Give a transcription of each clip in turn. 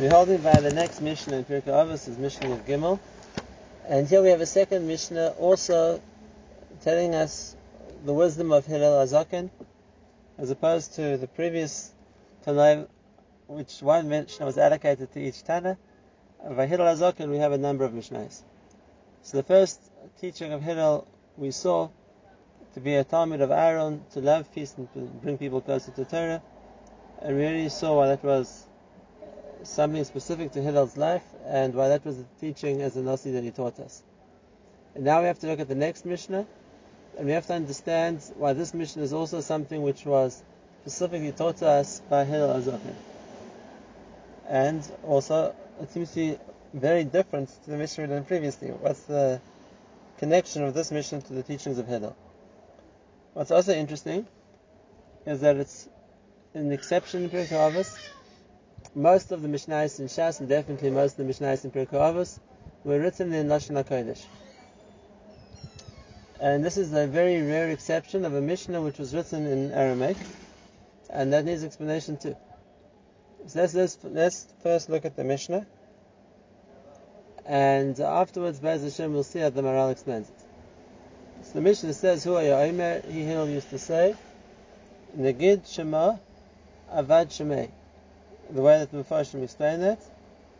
We're by the next Mishnah in Pirkei Avos is Mishnah of Gimel. And here we have a second Mishnah also telling us the wisdom of Hillel Azaken, as opposed to the previous Tanai, which one Mishnah was allocated to each Tana. By Hillel Azaken we have a number of Mishnahs. So the first teaching of Hillel we saw to be a Talmud of Aaron, to love peace and bring people closer to Torah. And we already saw why that was something specific to Hillel's life and why that was the teaching as a Nasi that he taught us. And now we have to look at the next Mishnah and we have to understand why this Mishnah is also something which was specifically taught to us by Hillel Azaken. And also, it seems to be very different to the Mishnah than previously. What's the connection of this Mishnah to the teachings of Hillel? What's also interesting is that it's an exception in Pirkei Avos most of the Mishnahs in Shas, and definitely most of the Mishnahs in Pirkei Avos, were written in Lashon HaKodesh. And this is a very rare exception of a Mishnah which was written in Aramaic, and that needs explanation too. So let's, let's, let's first look at the Mishnah, and afterwards, Bez Hashem, we'll see how the Maharal explains it. So the Mishnah says, Hu Omer, he used to say, Negid Shema Avad Shemei the way that the Mepharshim explain that,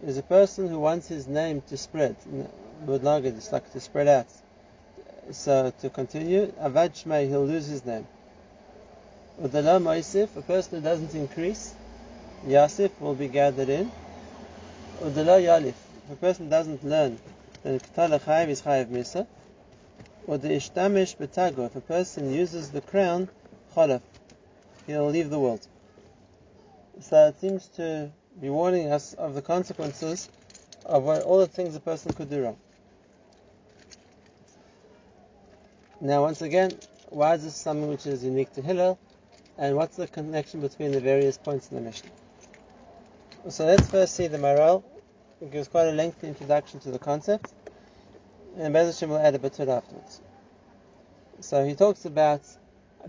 is a person who wants his name to spread. It, it's like to spread out. So to continue, Avad Shmei, he'll lose his name. Udala Moisif, a person who doesn't increase, Yasif will be gathered in. Udala Yalif, if a person doesn't learn, then Ketala Chayiv is Chayiv Misa. Or the Ishtamish Betago, if a person uses the crown, Cholaf, he'll leave the world. So it seems to be warning us of the consequences of what, all the things a person could do wrong. Now, once again, why is this something which is unique to Hillel, and what's the connection between the various points in the Mishnah? So let's first see the Maharal. It gives quite a lengthy introduction to the concept, and Bezashim will add a bit to it afterwards. So he talks about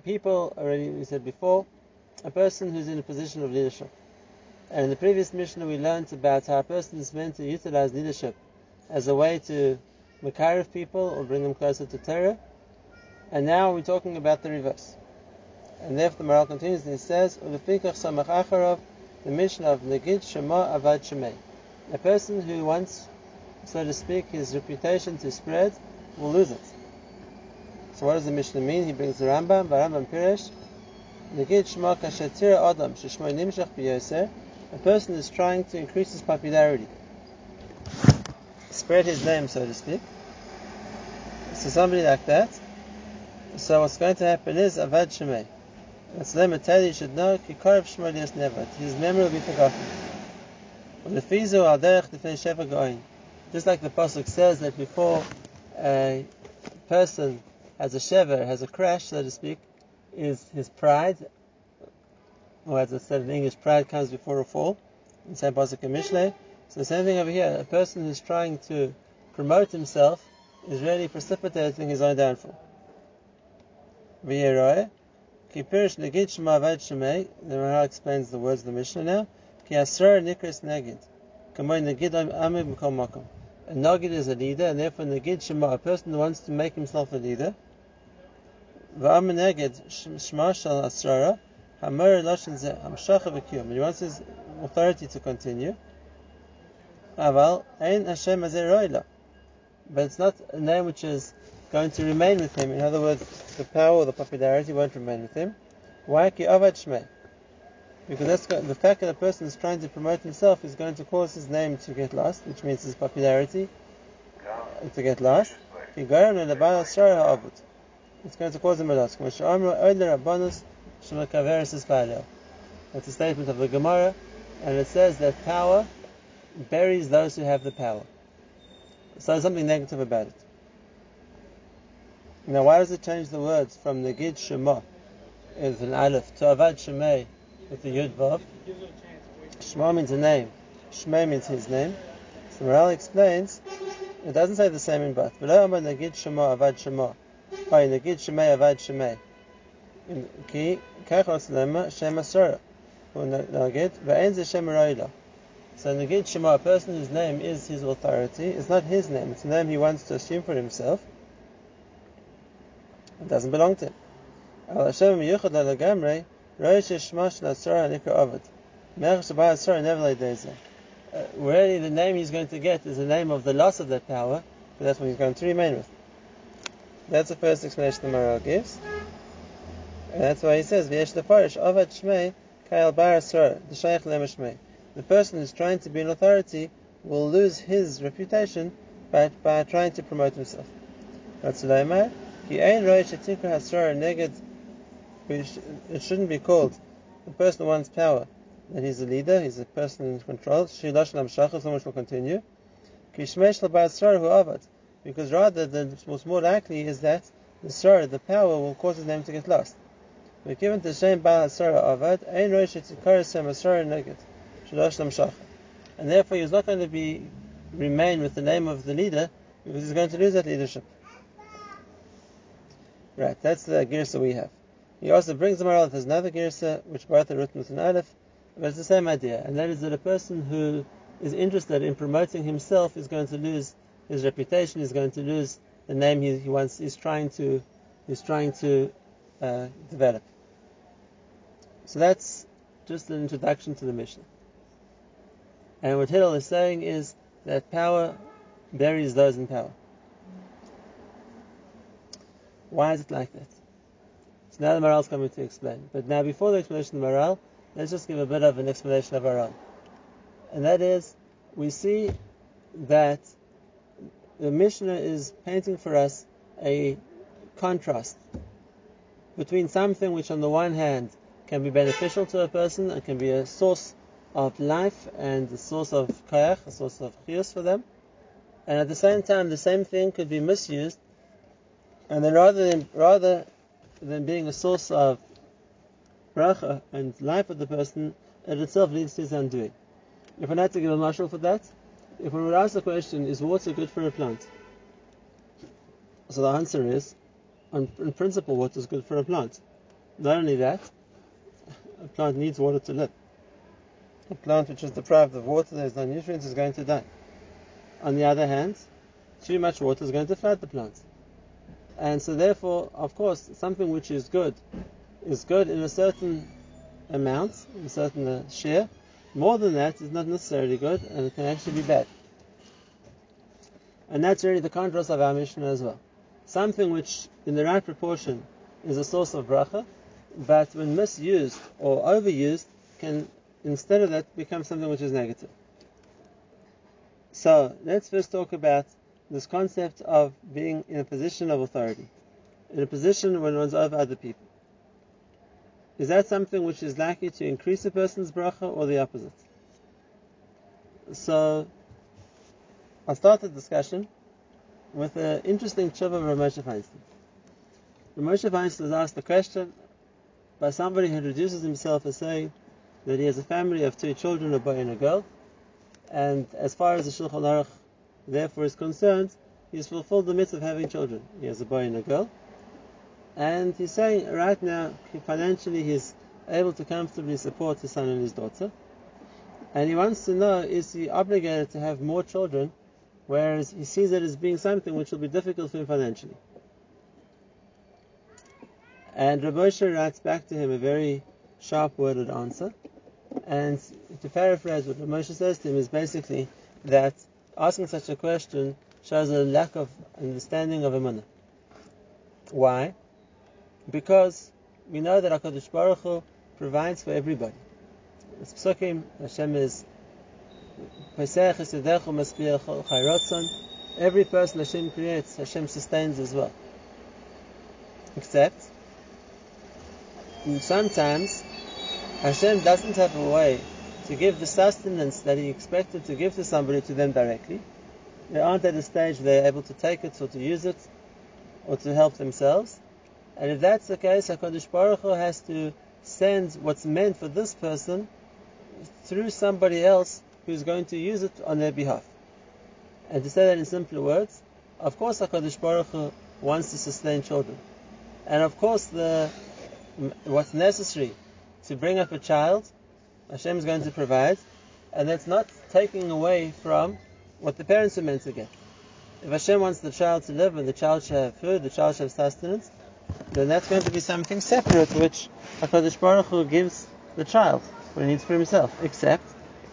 people, already we said before, a person who's in a position of leadership. And in the previous Mishnah, we learned about how a person is meant to utilize leadership as a way to of people or bring them closer to Torah. And now we're talking about the reverse. And therefore the Maharal continues and he says, the Mishnah of Negid Shema Avad Shemei. A person who wants, so to speak, his reputation to spread will lose it. So what does the Mishnah mean? He brings the Rambam, Rambam Piresh, a person is trying to increase his popularity, spread his name, so to speak. So somebody like that. So what's going to happen is avad shemay. That's tell you should know kikarev shmolias never. His memory will be forgotten. Just like the pasuk says that before a person has a shever, has a crash, so to speak, is his pride, or as I said in English, pride comes before a fall. In St. Pasuk and Mishle. So the same thing over here. A person who's trying to promote himself is really precipitating his own downfall. The Maharal explains the words of the Mishnah now. A nagid is a leader, and therefore negid shema, a person who wants to make himself a leader, V'ameneged shma asrara ze hamshacha v'kiyum. He wants his authority to continue. Aval ein Hashem azeh But it's not a name which is going to remain with him. In other words, the power or the popularity won't remain with him. Why ki avad shmei? Because that's the fact that a person is trying to promote himself is going to cause his name to get lost, which means his popularity to get lost it's going to cause a loss. That's a statement of the Gemara, and it says that power buries those who have the power. So there's something negative about it. Now, why does it change the words from Negid Shema with an Aleph to Avad Shemay with the Yud Vav? Shema means a name. Shemay means his name. So Maharal explains, it doesn't say the same in both. Below Negid Shema Avad Shema. By Nagid Shemei Avad Shemei. Ki Kachos Lema Shem Asura. Nagid Ve'en Ze Shem Roila. So in the Gid Shema, a person whose name is his authority, it's not his name, it's a name he wants to assume for himself. It doesn't belong to him. Uh, really, the name he's going to get is the name of the loss of that power, but that's what he's going to remain with. That's the first explanation the Maharal gives. And that's why he says, V'yesh lefarish avad shmei kayal bar the shaykh shmei. The person who's trying to be an authority will lose his reputation by, by trying to promote himself. That's what I mean. It shouldn't be called the person who wants power, that he's a leader, he's a person in control. Shilash lam shachas, so much will continue. Because rather, the, what's more likely is that the sorrow, the power, will cause his name to get lost. We're given to Shem Baal Sarah Avad, Ein Rosh Tzikarisem Asara Neged, Shalosh Lam Shach. And therefore he's not going to be remain with the name of the leader because he's going to lose that leadership. Right, that's the girsa we have. He also brings the Maharal there's another girsa which both are written with an aleph, but it's the same idea, and that is that a person who is interested in promoting himself is going to lose his reputation, is going to lose the name he, he wants, he's trying to, he's trying to uh, develop. So that's just an introduction to the Mishnah. And what Hillel is saying is that power buries those in power. Why is it like that? So now the Maharal is coming to explain. But now before the explanation of the Maharal, let's just give a bit of an explanation of our own. And that is, we see that the Mishnah is painting for us a contrast between something which on the one hand can be beneficial to a person and can be a source of life and a source of kayach, a source of chiyus for them, and at the same time the same thing could be misused, and then rather than rather than being a source of bracha and life for the person, it itself leads to his undoing. If I had to give a mashal for that, if one would ask the question, is water good for a plant? So the answer is in principle, water is good for a plant. Not only that, a plant needs water to live. A plant which is deprived of water, there's no nutrients, is going to die. On the other hand, too much water is going to flood the plant. And so therefore, of course, something which is good is good in a certain amount, in a certain uh, share. More than that is not necessarily good, and it can actually be bad. And that's really the contrast of our Mishnah as well something which, in the right proportion, is a source of bracha, but when misused or overused, can instead of that become something which is negative. So let's first talk about this concept of being in a position of authority, in a position when one's over other people. Is that something which is likely to increase a person's bracha or the opposite? So I'll start the discussion with an interesting tshuva of Rav Moshe Feinstein. Rav Moshe Feinstein was asked a question by somebody who introduces himself as saying that he has a family of two children, a boy and a girl, and as far as the Shulchan Aruch therefore is concerned, he's fulfilled the mitzvah of having children. He has a boy and a girl, and he's saying right now financially he's able to comfortably support his son and his daughter, and he wants to know is he obligated to have more children whereas he sees it as being something which will be difficult for him financially. And Rav Moshe writes back to him a very sharp worded answer. And to paraphrase what Rav Moshe says to him is basically that asking such a question shows a lack of understanding of Emunah. Why? Because we know that HaKadosh Baruch Hu provides for everybody. It's psukim, Hashem is Every person Hashem creates, Hashem sustains as well. Except, sometimes Hashem doesn't have a way to give the sustenance that He expected to give to somebody to them directly. They aren't at a stage they're able to take it or to use it or to help themselves. And if that's the case, HaKadosh Baruch Hu has to send what's meant for this person through somebody else who's going to use it on their behalf. And to say that in simpler words, of course HaKadosh Baruch Hu wants to sustain children. And of course the what's necessary to bring up a child, Hashem is going to provide. and that's not taking away from what the parents are meant to get. If Hashem wants the child to live and the child should have food, the child should have sustenance, then that's going to be something separate which HaKadosh Baruch Hu gives the child what he needs for himself. Except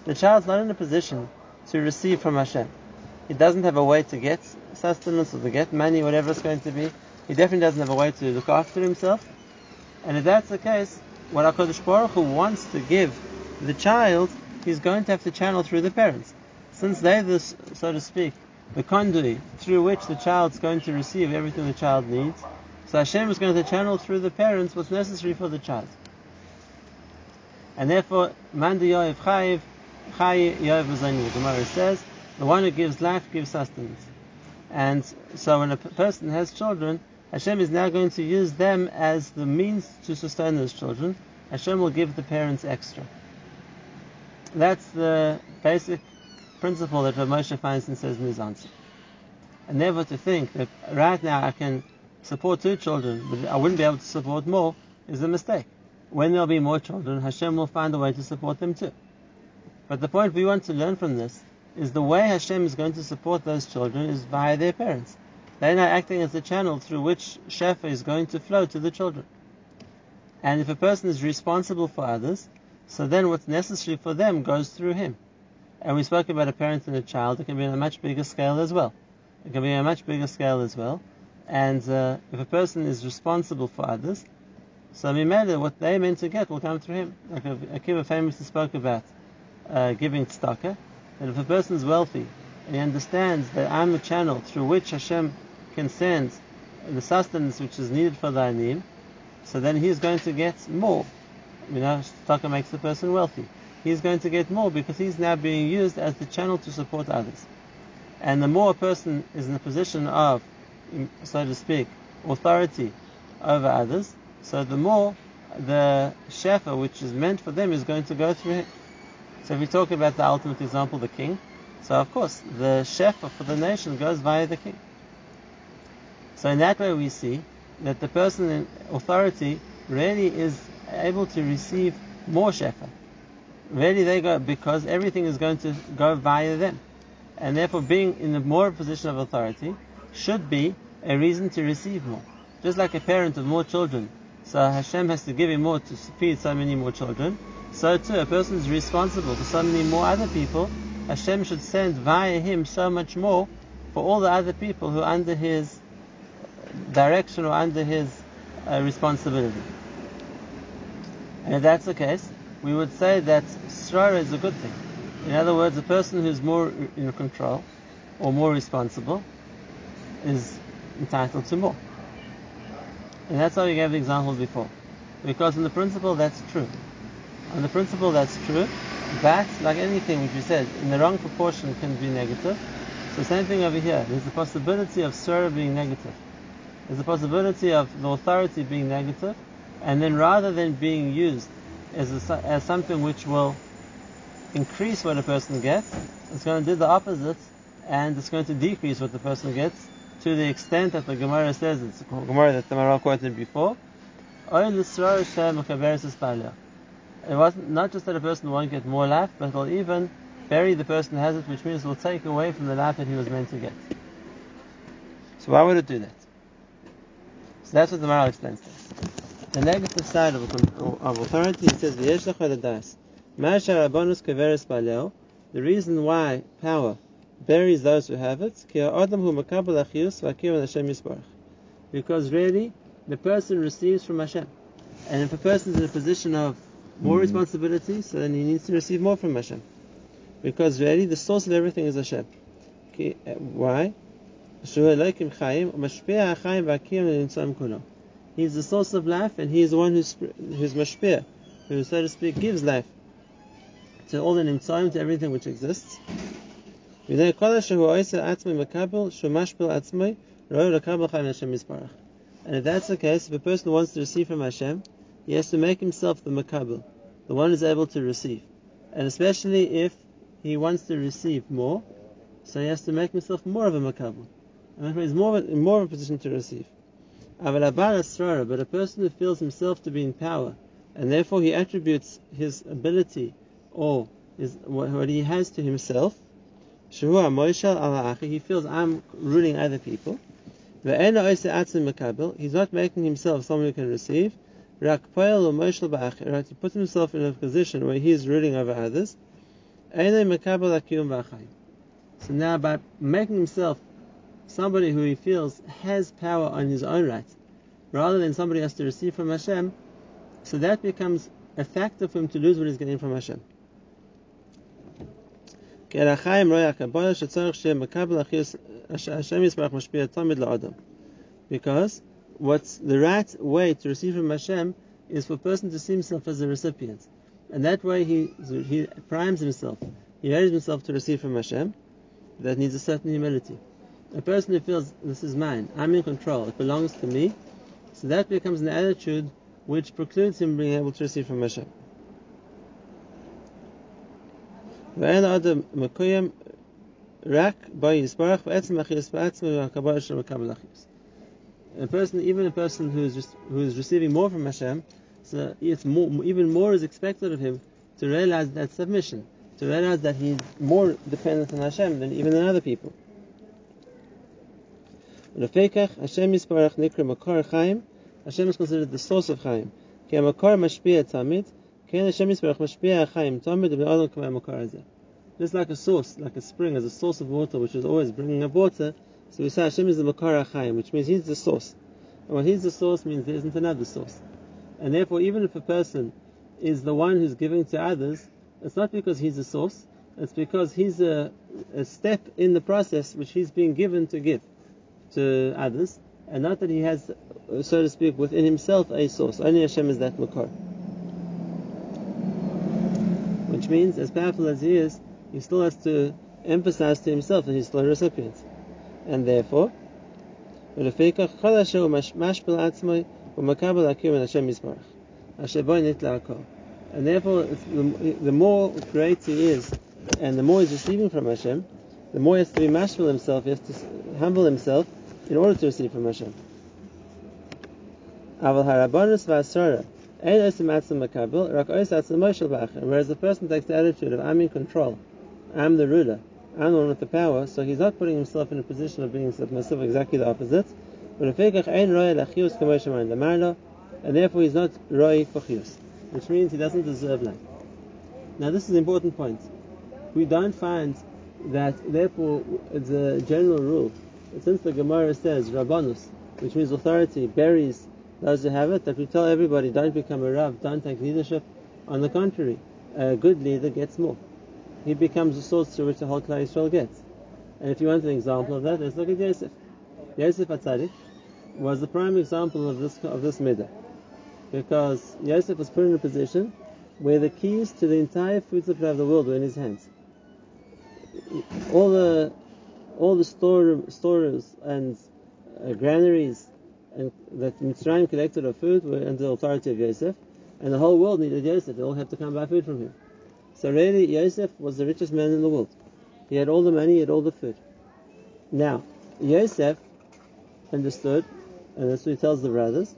the child's not in a position to receive from Hashem. He doesn't have a way to get sustenance or to get money, whatever it's going to be. He definitely doesn't have a way to look after himself. And if that's the case, what HaKadosh Baruch Hu wants to give the child, he's going to have to channel through the parents. Since they're the, so to speak, the conduit through which the child's going to receive everything the child needs, so Hashem is going to channel through the parents what's necessary for the child. And therefore, Manda Yoav Chayiv, Chayi Yoav The Gemara says, the one who gives life gives sustenance. And so when a person has children, Hashem is now going to use them as the means to sustain those children. Hashem will give the parents extra. That's the basic principle that Rav Moshe Feinstein says in his answer. And never to think that right now I can support two children, but I wouldn't be able to support more, is a mistake. When there'll be more children, Hashem will find a way to support them too. But the point we want to learn from this is the way Hashem is going to support those children is via their parents. They're now acting as the channel through which Shefa is going to flow to the children. And if a person is responsible for others, so then what's necessary for them goes through him. And we spoke about a parent and a child. It can be on a much bigger scale as well. It can be on a much bigger scale as well. And uh, if a person is responsible for others, so Mimele, what they meant to get will come through him. Like Akiva famously spoke about uh, giving tzedakah, that if a person is wealthy and he understands that I'm the channel through which Hashem can send the sustenance which is needed for the anim, so then he's going to get more. You know, tzedakah makes the person wealthy. He's going to get more because he's now being used as the channel to support others. And the more a person is in the position of so to speak, authority over others, so the more the shefa, which is meant for them, is going to go through him. So if we talk about the ultimate example, the king, so of course the shefa for the nation goes via the king. So in that way we see that the person in authority really is able to receive more shefa. Really they go because everything is going to go via them. And therefore being in a more position of authority, should be a reason to receive more. Just like a parent of more children, so Hashem has to give him more to feed so many more children. So too, a person is responsible for so many more other people. Hashem should send via him so much more for all the other people who are under his direction or under his uh, responsibility. And if that's the case, we would say that srara is a good thing. In other words, a person who's more in control or more responsible is entitled to more. And that's how we gave the example before. Because in the principle that's true. On the principle that's true, but like anything which we said, in the wrong proportion can be negative. So same thing over here. There's the possibility of surah being negative. There's the possibility of the authority being negative, and then rather than being used as, a, as something which will increase what a person gets, it's going to do the opposite, and it's going to decrease what the person gets, to the extent that the Gemara says, it's a Gemara that the Maharal quoted before, it wasn't not just that a person won't get more life, but will even bury the person who has it, which means it will take away from the life that he was meant to get. So why would it do that? So that's what the Maharal explains to. The negative side of, of authority, it says, the reason why power buries those who have it. Because really, the person receives from Hashem. And if a person is in a position of more mm-hmm. responsibility, so then he needs to receive more from Hashem. Because really, the source of everything is Hashem. Why? He's the source of life, and he is the one who's who's mashpia, who, so to speak, gives life to all the nimtzaim, to everything which exists. And if that's the case, if a person wants to receive from Hashem, he has to make himself the makabel, the one who's able to receive. And especially if he wants to receive more, so he has to make himself more of a makabel. And he's more, in more of a position to receive. But a person who feels himself to be in power, and therefore he attributes his ability or is what, what he has to himself. Shahua Moishal ala He feels I'm ruling other people. He's not making himself someone who can receive. Right? He puts himself in a position where he is ruling over others. So now by making himself somebody who he feels has power on his own right, rather than somebody has to receive from Hashem, so that becomes a factor for him to lose what he's getting from Hashem. Because what's the right way to receive from Hashem is for a person to see himself as a recipient. And that way he, he primes himself, he readies himself to receive from Hashem. That needs a certain humility. A person who feels this is mine, I'm in control, it belongs to me, so that becomes an attitude which precludes him being able to receive from Hashem. A person, even a person who is just, who is receiving more from Hashem, so it's more, even more is expected of him to realize that submission, to realize that he's more dependent on Hashem than even than other people. Hashem is considered the source of Chaim. Ki Makar mashpia tamid, just like a source, like a spring, as a source of water, which is always bringing up water, so we say Hashem is the Makar HaChaim, which means He's the source. And when He's the source means there isn't another source. And therefore, even if a person is the one who's giving to others, it's not because he's the source, it's because he's a, a step in the process which he's being given to give to others, and not that he has, so to speak, within himself a source. Only Hashem is that Makar means, as powerful as he is, he still has to emphasize to himself that he's still a recipient. And therefore, and therefore, the, more great he is, and the more he's receiving from Hashem, the more he has to be mashpil himself, he has to humble himself in order to receive from Hashem. Whereas the person takes the attitude of I'm in control, I'm the ruler, I'm the one with the power, so he's not putting himself in a position of being submissive, exactly the opposite. And therefore he's not roi for chiyus, which means he doesn't deserve life. Now this is an important point. We don't find that therefore it's a general rule. Since the Gemara says Rabbanus, which means authority, buries those who have it, that we tell everybody don't become a Rav, don't take leadership. On the contrary, a good leader gets more. He becomes the source through which the whole Klal Yisrael gets. And if you want an example of that, let's look at Yosef. Yosef Atzadik was the prime example of this of this midah, because Yosef was put in a position where the keys to the entire food supply of the world were in his hands. All the all the store, stores and uh, granaries and that Mitzrayim collected of food were under the authority of Yosef, and the whole world needed Yosef. They all had to come buy food from him. So really, Yosef was the richest man in the world. He had all the money, he had all the food. Now, Yosef understood, and that's what he tells the brothers,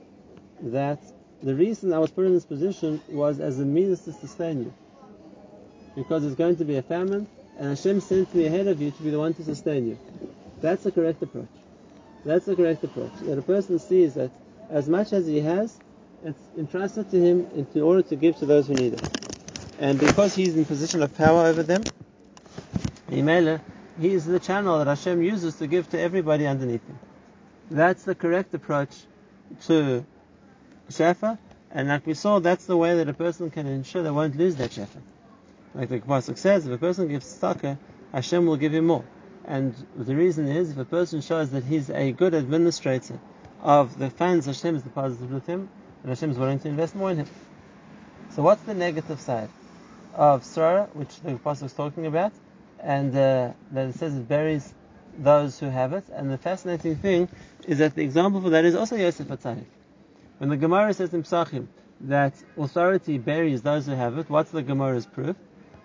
that the reason I was put in this position was as a means to sustain you. Because there's going to be a famine, and Hashem sent me ahead of you to be the one to sustain you. That's the correct approach. That's the correct approach. That a person sees that as much as he has, it's entrusted to him in order to give to those who need it. And because he's in position of power over them, he is the channel that Hashem uses to give to everybody underneath him. That's the correct approach to Shefa, and like we saw, that's the way that a person can ensure they won't lose that Shefa. Like the Pasuk says, if a person gives tzedakah, Hashem will give him more. And the reason is, if a person shows that he's a good administrator of the funds Hashem is deposited with him, and Hashem is willing to invest more in him. So what's the negative side of Surah, which the Apostle is talking about, and uh, that it says it buries those who have it. And the fascinating thing is that the example for that is also Yosef Atzadik. When the Gemara says in Psachim that authority buries those who have it, what's the Gemara's proof?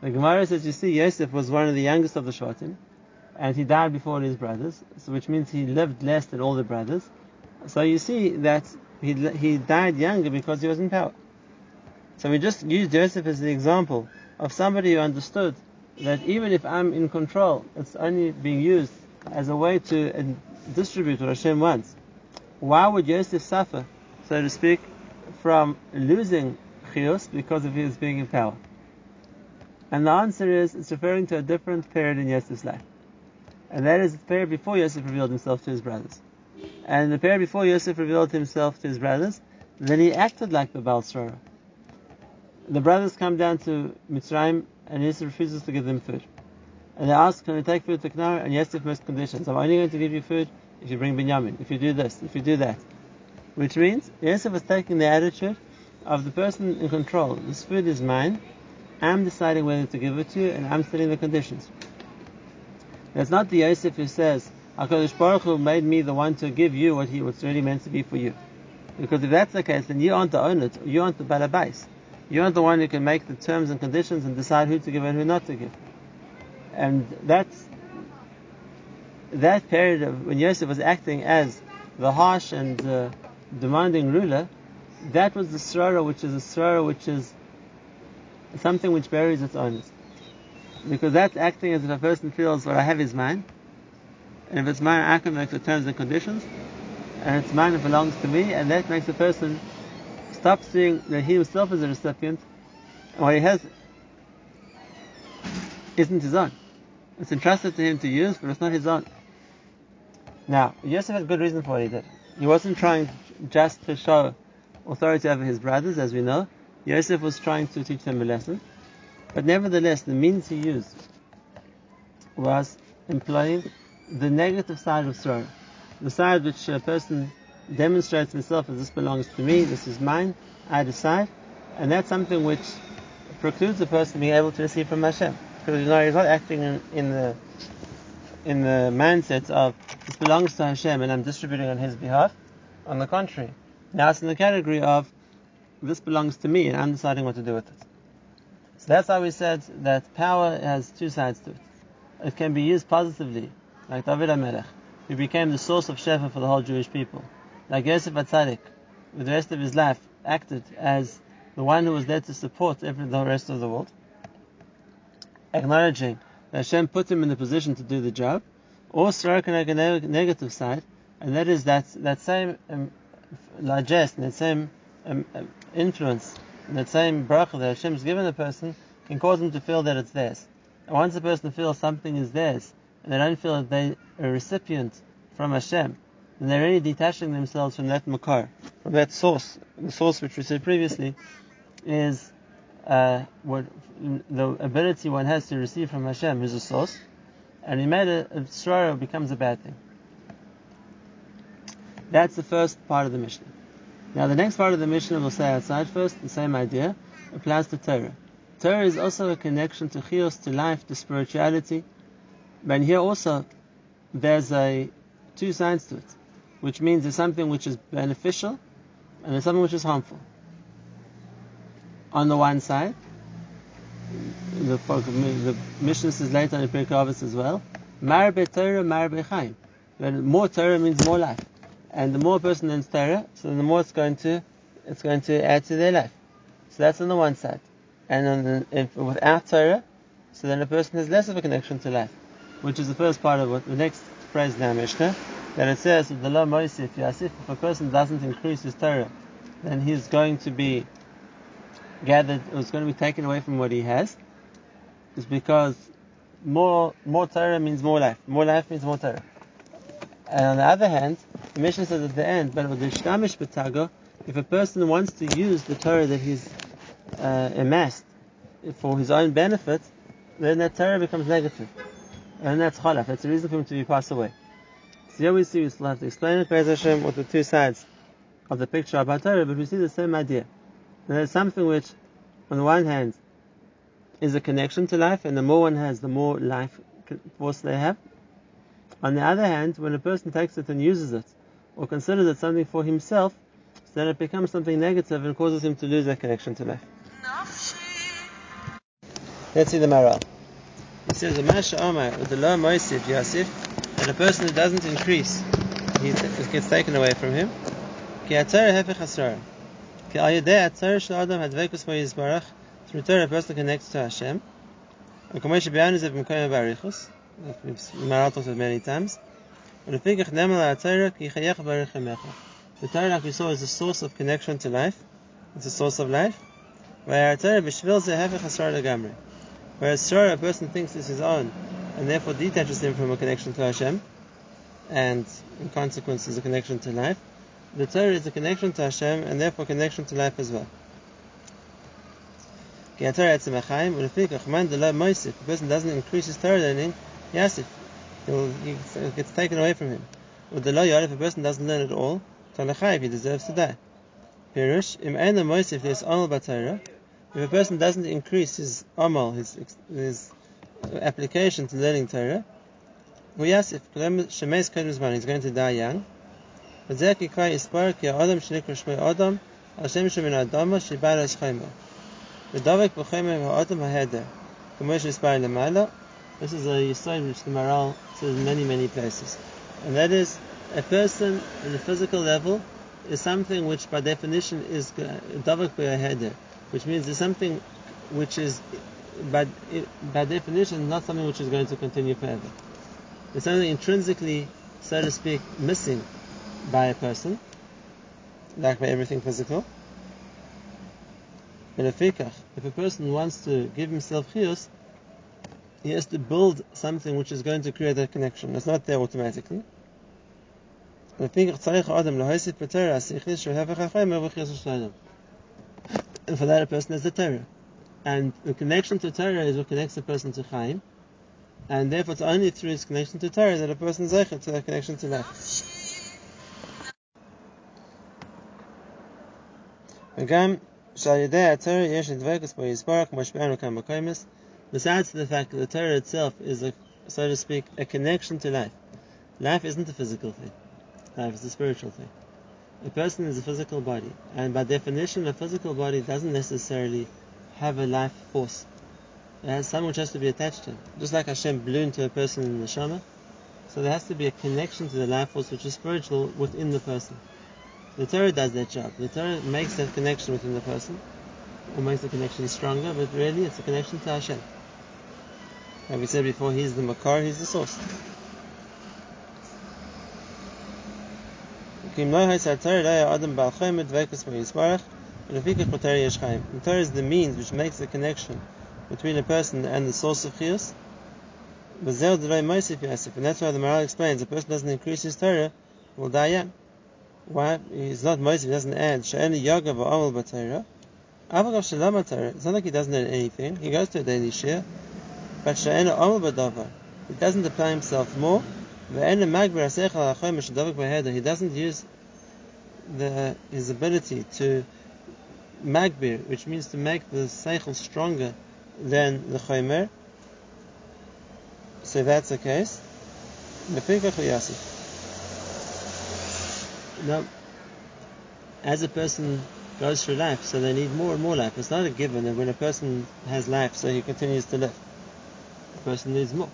The Gemara says, you see, Yosef was one of the youngest of the Shvatim, and he died before his brothers, so which means he lived less than all the brothers. So you see that he, he died younger because he was in power. So we just use Joseph as the example of somebody who understood that even if I'm in control, it's only being used as a way to uh, distribute what Hashem wants. Why would Joseph suffer, so to speak, from losing chiyus because of his being in power? And the answer is, it's referring to a different period in Joseph's life. And that is the period before Yosef revealed himself to his brothers. And the period before Yosef revealed himself to his brothers, then he acted like the Baal The brothers come down to Mitzrayim and Yosef refuses to give them food. And they ask, can we take food to Knar? And Yosef makes conditions. I'm only going to give you food if you bring Binyamin, if you do this, if you do that. Which means Yosef was taking the attitude of the person in control. This food is mine. I'm deciding whether to give it to you, and I'm setting the conditions. It's not the Yosef who says, HaKadosh Baruch Hu made me the one to give you what he was really meant to be for you. Because if that's the case, then you aren't the owner, you aren't the balabais. You aren't the one who can make the terms and conditions and decide who to give and who not to give. And that's that period of when Yosef was acting as the harsh and uh, demanding ruler, that was the srara, which is a srara which is something which buries its owners. Because that's acting as if a person feels what I have is mine, and if it's mine, I can make the terms and conditions, and it's mine, it belongs to me, and that makes a person stop seeing that he himself is a recipient, what he has isn't his own. It's entrusted to him to use, but it's not his own. Now, Yosef had good reason for what he did. He wasn't trying just to show authority over his brothers, as we know. Yosef was trying to teach them a lesson. But nevertheless, the means he used was employing the negative side of Srora. The side which a person demonstrates himself as this belongs to me, this is mine, I decide. And that's something which precludes a person being able to receive from Hashem. Because you know he's not acting in, in the in the mindset of this belongs to Hashem and I'm distributing on His behalf. On the contrary, now it's in the category of this belongs to me and I'm deciding what to do with it. So that's how we said that power has two sides to it. It can be used positively, like David HaMelech, who became the source of Shefa for the whole Jewish people. Like Yosef Atzadik, with the rest of his life, acted as the one who was there to support every, the rest of the world acknowledging that Hashem put him in the position to do the job, or stroke a negative side, and that is that that same um, largesse, that same um, um, influence, that same bracha that Hashem has given a person can cause them to feel that it's theirs. And once a person feels something is theirs, and they don't feel that they are a recipient from Hashem, then they're really detaching themselves from that makar, from that source. The source which we said previously is uh, what the ability one has to receive from Hashem is a source, and he made a, a becomes a bad thing. That's the first part of the Mishnah. Now the next part of the Mishnah we'll say outside first, the same idea, applies to Torah. Torah is also a connection to chios, to life, to spirituality. But here also, there's a two sides to it, which means there's something which is beneficial and there's something which is harmful on the one side. The, the Mishnah says later in the Pirkei as well. Marbe Torah, marbe Chaim. More Torah means more life, and the more a person learns Torah, so the more it's going to it's going to add to their life. So that's on the one side, and on the, if, without Torah, so then a person has less of a connection to life, which is the first part of what the next phrase our Mishnah that it says the law Moisif Yasif, if a person doesn't increase his Torah, then he's going to be gathered, it was going to be taken away from what he has, is because more more Torah means more life. More life means more Torah. And on the other hand, the Mishnah says at the end, but if a person wants to use the Torah that he's uh, amassed for his own benefit, then that Torah becomes negative. And that's chalaf. That's a reason for him to be passed away. So here we see, we still have to explain it, Be'ez Hashem, with the two sides of the picture about Torah, but we see the same idea. There's something which, on the one hand, is a connection to life, and the more one has, the more life force they have. On the other hand, when a person takes it and uses it, or considers it something for himself, then it becomes something negative and causes him to lose that connection to life. Let's see the Maharal. He says, "Masha Omar, with the low Moisif Yosef, and a person who doesn't increase, he it gets taken away from him. Through Torah, a person connects to Hashem. Talks about many times. The Torah The like we saw, is the source of connection to life. It's a source of life. Whereas Torah a person thinks is his own, and therefore detaches him from a connection to Hashem, and in consequence is a connection to life. The Torah is a connection to Hashem, and therefore connection to life as well. A person doesn't increase his Torah learning, Yasif, it gets taken away from him. With the loyal, if a person doesn't learn at all, Tanachayv, he deserves to die. Pirush, im ena moisif there's amal batayra. If a person doesn't increase his amal, his, his application to learning Torah, Huyasif, shemes kodem he's going to die young. V'zeh kai ispar ki adam shenikra shmei adam, Hashem shemin adama shibaras chayma. V'davek b'chayma ha'adam ha'heder. K'mosh ispar lemala. This is a yisod which the Maharal says in many, many places. And that is, a person in the physical level is something which by definition is davak heder, which means it's something which is by, by definition not something which is going to continue forever. It's something intrinsically, so to speak, missing by a person, like by everything physical. But if a person wants to give himself chiyus, he has to build something which is going to create that connection. It's not there automatically. And for that a person is the Torah. And the connection to Torah is what connects a person to Chaim. And therefore it's only through his connection to Torah that a person is to that connection to life. Besides the fact that the Torah itself is, a, so to speak, a connection to life. Life isn't a physical thing. Life is a spiritual thing. A person is a physical body, and by definition, a physical body doesn't necessarily have a life force. It has something which has to be attached to it. Just like Hashem blew into a person in the Shama, so there has to be a connection to the life force which is spiritual within the person. The Torah does that job. The Torah makes that connection within the person, or makes the connection stronger, but really it's a connection to Hashem. Like we said before, He's the Makar, He's the source. The Torah is the means which makes the connection between a person and the source of chiyus. And that's why the Maharal explains a person doesn't increase his Torah, will die young. Why? He's not Mosif, he doesn't add. It's not like he doesn't add anything. He goes to a daily share. But Sha'eni Amal B'Davar. He doesn't apply himself more. He doesn't use the, his ability to magbir, which means to make the seichel stronger than the chomer. So that's the case. Now, as a person goes through life, so they need more and more life. It's not a given that when a person has life, so he continues to live. Person needs more.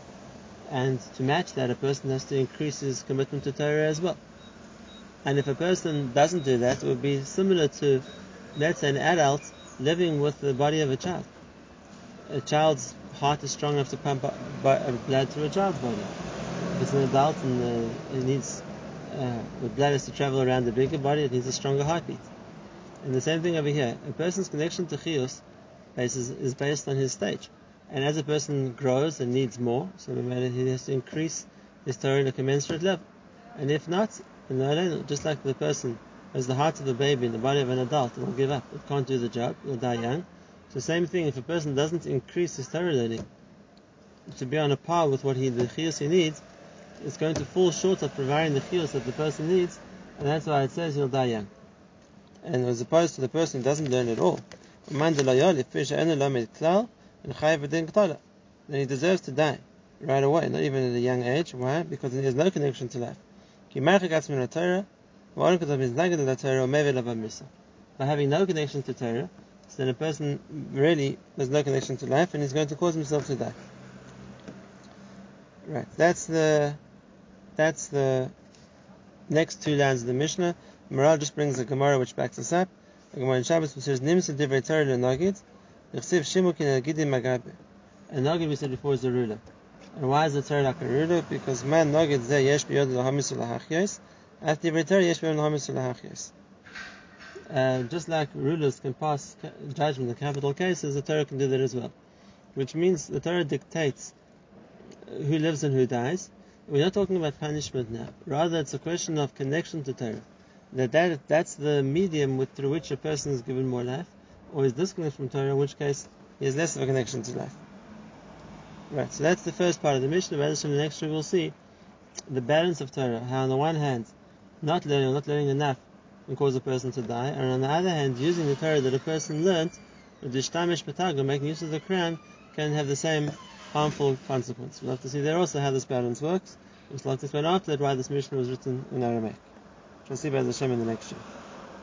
And to match that, a person has to increase his commitment to Torah as well. And if a person doesn't do that, it would be similar to, let's say, an adult living with the body of a child. A child's heart is strong enough to pump blood through a child's body. If it's an adult and uh, it needs uh, the blood has to travel around the bigger body, it needs a stronger heartbeat. And the same thing over here. A person's connection to chiyus is based on his stage. And as a person grows and needs more, so he has to increase his Torah in a commensurate level. And if not, just like the person has the heart of a baby in the body of an adult, it will give up. It can't do the job. It will die young. So same thing, if a person doesn't increase his Torah learning to be on a par with what he, the chiyus he needs, it's going to fall short of providing the chiyus that the person needs, and that's why it says he'll die young. And as opposed to the person who doesn't learn at all, then he deserves to die right away, not even at a young age. Why? Because he has no connection to life. By having no connection to Torah, so then a person really has no connection to life and he's going to cause himself to die. Right, that's the that's the next two lines of the Mishnah. Maharal just brings the Gemara which backs us up. The Gemara in Shabbos says Nimsa Divrei Torah Nagid Yechsiv shimukin agidi magabe. And nagid we said before is a ruler. And why is the Torah like a ruler? Because man nagid zeh yesh biyod l'hamisul lahachyos. After the Torah yesh biyod l'hamisul lahachyos. Uh, just like rulers can pass judgment in capital cases, the Torah can do that as well. Which means the Torah dictates who lives and who dies. We're not talking about punishment now. Rather, it's a question of connection to Torah. That, that that's the medium with, through which a person is given more life, or is disconnected from Torah, in which case he has less of a connection to life. Right, so that's the first part of the Mishnah. But in the next we'll see the balance of Torah. How on the one hand, not learning or not learning enough can cause a person to die, and on the other hand, using the Torah that a person learnt, with d'ishtamesh b'taga, making use of the crown, can have the same harmful consequence. We'll have to see there also how this balance works. It's like to explain after that why this Mishnah was written in Aramaic. We'll see by the Hashem in the next year.